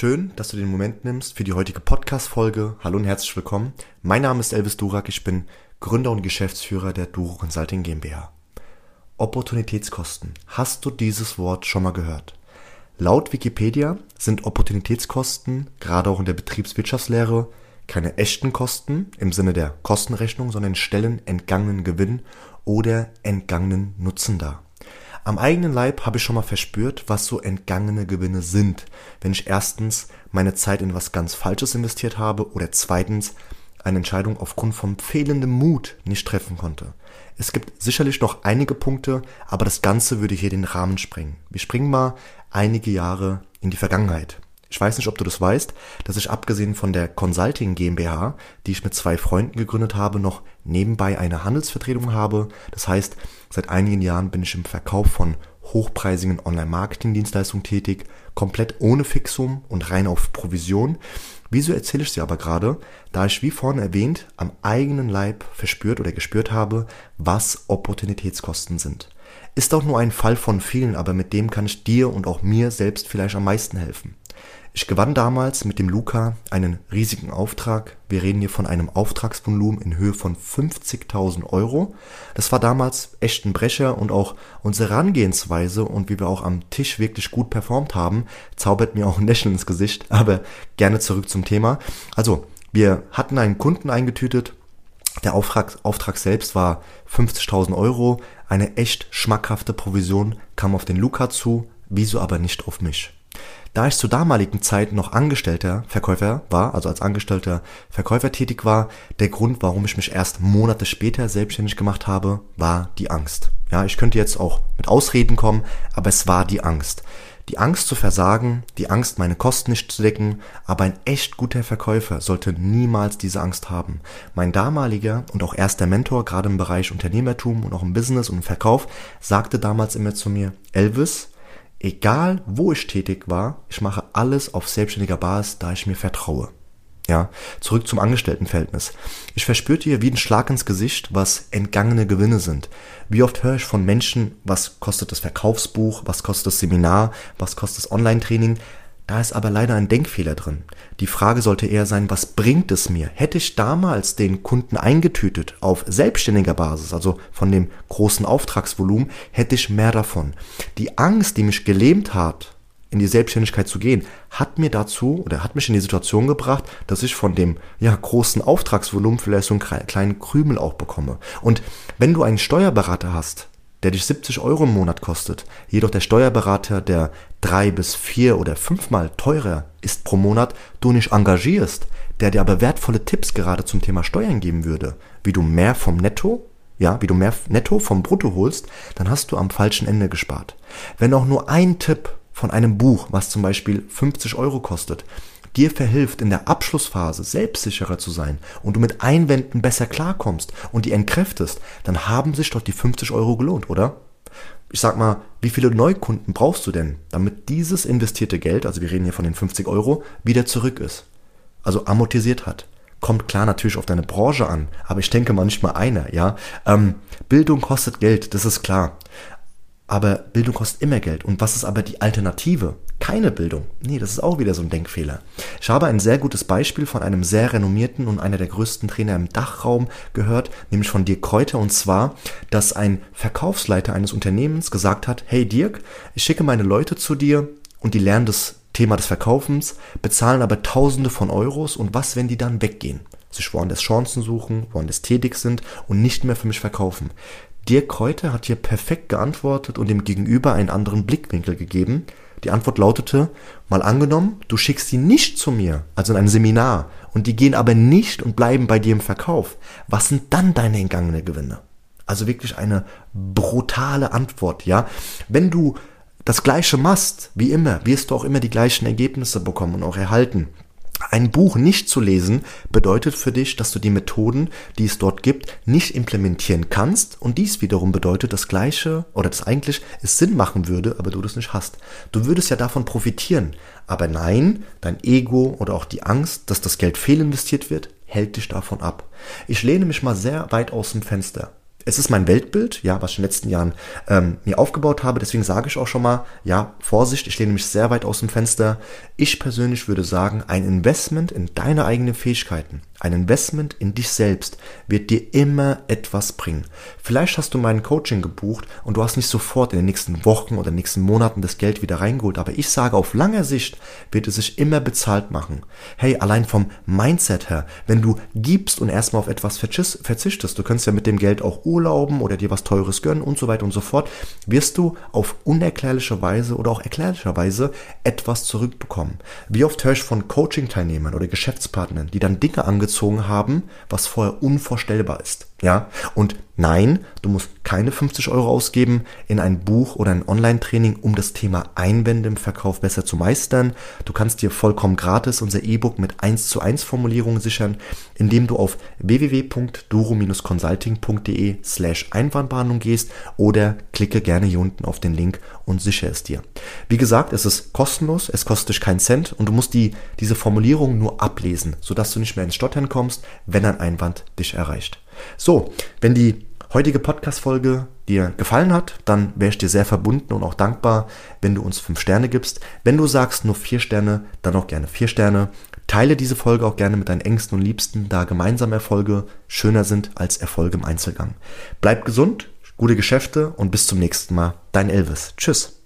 Schön, dass du den Moment nimmst für die heutige Podcast-Folge. Hallo und herzlich willkommen. Mein Name ist Elvis Durak. Ich bin Gründer und Geschäftsführer der Duro Consulting GmbH. Opportunitätskosten. Hast du dieses Wort schon mal gehört? Laut Wikipedia sind Opportunitätskosten, gerade auch in der Betriebswirtschaftslehre, keine echten Kosten im Sinne der Kostenrechnung, sondern stellen entgangenen Gewinn oder entgangenen Nutzen dar. Am eigenen Leib habe ich schon mal verspürt, was so entgangene Gewinne sind, wenn ich erstens meine Zeit in was ganz Falsches investiert habe oder zweitens eine Entscheidung aufgrund von fehlendem Mut nicht treffen konnte. Es gibt sicherlich noch einige Punkte, aber das Ganze würde hier den Rahmen sprengen. Wir springen mal einige Jahre in die Vergangenheit. Ich weiß nicht, ob du das weißt, dass ich abgesehen von der Consulting GmbH, die ich mit zwei Freunden gegründet habe, noch nebenbei eine Handelsvertretung habe. Das heißt, seit einigen Jahren bin ich im Verkauf von hochpreisigen Online-Marketing-Dienstleistungen tätig, komplett ohne Fixum und rein auf Provision. Wieso erzähle ich sie aber gerade? Da ich, wie vorhin erwähnt, am eigenen Leib verspürt oder gespürt habe, was Opportunitätskosten sind. Ist auch nur ein Fall von vielen, aber mit dem kann ich dir und auch mir selbst vielleicht am meisten helfen. Ich gewann damals mit dem Luca einen riesigen Auftrag. Wir reden hier von einem Auftragsvolumen in Höhe von 50.000 Euro. Das war damals echt ein Brecher und auch unsere Herangehensweise und wie wir auch am Tisch wirklich gut performt haben, zaubert mir auch ein Lächeln ins Gesicht. Aber gerne zurück zum Thema. Also, wir hatten einen Kunden eingetütet. Der Auftrag, Auftrag selbst war 50.000 Euro. Eine echt schmackhafte Provision kam auf den Luca zu, wieso aber nicht auf mich. Da ich zur damaligen Zeit noch Angestellter Verkäufer war, also als Angestellter Verkäufer tätig war, der Grund, warum ich mich erst Monate später selbstständig gemacht habe, war die Angst. Ja, ich könnte jetzt auch mit Ausreden kommen, aber es war die Angst. Die Angst zu versagen, die Angst, meine Kosten nicht zu decken, aber ein echt guter Verkäufer sollte niemals diese Angst haben. Mein damaliger und auch erster Mentor, gerade im Bereich Unternehmertum und auch im Business und im Verkauf, sagte damals immer zu mir, Elvis, egal wo ich tätig war, ich mache alles auf selbstständiger Basis, da ich mir vertraue. Ja, zurück zum Angestelltenverhältnis. Ich verspürte hier wie ein Schlag ins Gesicht, was entgangene Gewinne sind. Wie oft höre ich von Menschen, was kostet das Verkaufsbuch, was kostet das Seminar, was kostet das Online-Training, da ist aber leider ein Denkfehler drin. Die Frage sollte eher sein, was bringt es mir? Hätte ich damals den Kunden eingetütet auf selbstständiger Basis, also von dem großen Auftragsvolumen, hätte ich mehr davon. Die Angst, die mich gelähmt hat, in die Selbstständigkeit zu gehen, hat mir dazu oder hat mich in die Situation gebracht, dass ich von dem ja großen Auftragsvolumen vielleicht so einen kleinen Krümel auch bekomme. Und wenn du einen Steuerberater hast, der dich 70 Euro im Monat kostet, jedoch der Steuerberater, der drei bis vier oder fünfmal teurer ist pro Monat, du nicht engagierst, der dir aber wertvolle Tipps gerade zum Thema Steuern geben würde, wie du mehr vom Netto, ja, wie du mehr Netto vom Brutto holst, dann hast du am falschen Ende gespart. Wenn auch nur ein Tipp von einem Buch, was zum Beispiel 50 Euro kostet, dir verhilft, in der Abschlussphase selbstsicherer zu sein und du mit Einwänden besser klarkommst und die entkräftest, dann haben sich doch die 50 Euro gelohnt, oder? Ich sag mal, wie viele Neukunden brauchst du denn, damit dieses investierte Geld, also wir reden hier von den 50 Euro, wieder zurück ist? Also amortisiert hat. Kommt klar natürlich auf deine Branche an, aber ich denke mal nicht mal einer, ja. Ähm, Bildung kostet Geld, das ist klar. Aber Bildung kostet immer Geld. Und was ist aber die Alternative? Keine Bildung. Nee, das ist auch wieder so ein Denkfehler. Ich habe ein sehr gutes Beispiel von einem sehr renommierten und einer der größten Trainer im Dachraum gehört, nämlich von Dirk Kräuter. Und zwar, dass ein Verkaufsleiter eines Unternehmens gesagt hat, hey Dirk, ich schicke meine Leute zu dir und die lernen das Thema des Verkaufens, bezahlen aber Tausende von Euros und was, wenn die dann weggehen? sich woanders Chancen suchen, woanders tätig sind und nicht mehr für mich verkaufen. Dirk Kräuter hat hier perfekt geantwortet und dem Gegenüber einen anderen Blickwinkel gegeben. Die Antwort lautete, mal angenommen, du schickst sie nicht zu mir, also in ein Seminar, und die gehen aber nicht und bleiben bei dir im Verkauf. Was sind dann deine entgangenen Gewinne? Also wirklich eine brutale Antwort, ja. Wenn du das Gleiche machst, wie immer, wirst du auch immer die gleichen Ergebnisse bekommen und auch erhalten. Ein Buch nicht zu lesen bedeutet für dich, dass du die Methoden, die es dort gibt, nicht implementieren kannst und dies wiederum bedeutet das gleiche oder das eigentlich es Sinn machen würde, aber du das nicht hast. Du würdest ja davon profitieren, aber nein, dein Ego oder auch die Angst, dass das Geld fehlinvestiert wird, hält dich davon ab. Ich lehne mich mal sehr weit aus dem Fenster. Es ist mein Weltbild, ja, was ich in den letzten Jahren ähm, mir aufgebaut habe. Deswegen sage ich auch schon mal, ja, Vorsicht, ich lehne mich sehr weit aus dem Fenster. Ich persönlich würde sagen, ein Investment in deine eigenen Fähigkeiten, ein Investment in dich selbst wird dir immer etwas bringen. Vielleicht hast du mein Coaching gebucht und du hast nicht sofort in den nächsten Wochen oder nächsten Monaten das Geld wieder reingeholt, aber ich sage, auf lange Sicht wird es sich immer bezahlt machen. Hey, allein vom Mindset her, wenn du gibst und erstmal auf etwas verzichtest, du kannst ja mit dem Geld auch urlauben oder dir was Teures gönnen und so weiter und so fort, wirst du auf unerklärliche Weise oder auch erklärlicherweise etwas zurückbekommen. Wie oft höre ich von Coaching-Teilnehmern oder Geschäftspartnern, die dann Dinge angezogen gezogen haben, was vorher unvorstellbar ist. Ja, und nein, du musst keine 50 Euro ausgeben in ein Buch oder ein Online-Training, um das Thema Einwände im Verkauf besser zu meistern. Du kannst dir vollkommen gratis unser E-Book mit 1 zu 1 Formulierungen sichern, indem du auf www.duro-consulting.de slash Einwandbehandlung gehst oder klicke gerne hier unten auf den Link und sichere es dir. Wie gesagt, es ist kostenlos, es kostet dich keinen Cent und du musst die, diese Formulierung nur ablesen, sodass du nicht mehr ins Stottern kommst, wenn ein Einwand dich erreicht. So, wenn die heutige Podcast-Folge dir gefallen hat, dann wäre ich dir sehr verbunden und auch dankbar, wenn du uns fünf Sterne gibst. Wenn du sagst nur vier Sterne, dann auch gerne vier Sterne. Teile diese Folge auch gerne mit deinen Ängsten und Liebsten, da gemeinsame Erfolge schöner sind als Erfolge im Einzelgang. Bleib gesund, gute Geschäfte und bis zum nächsten Mal. Dein Elvis. Tschüss.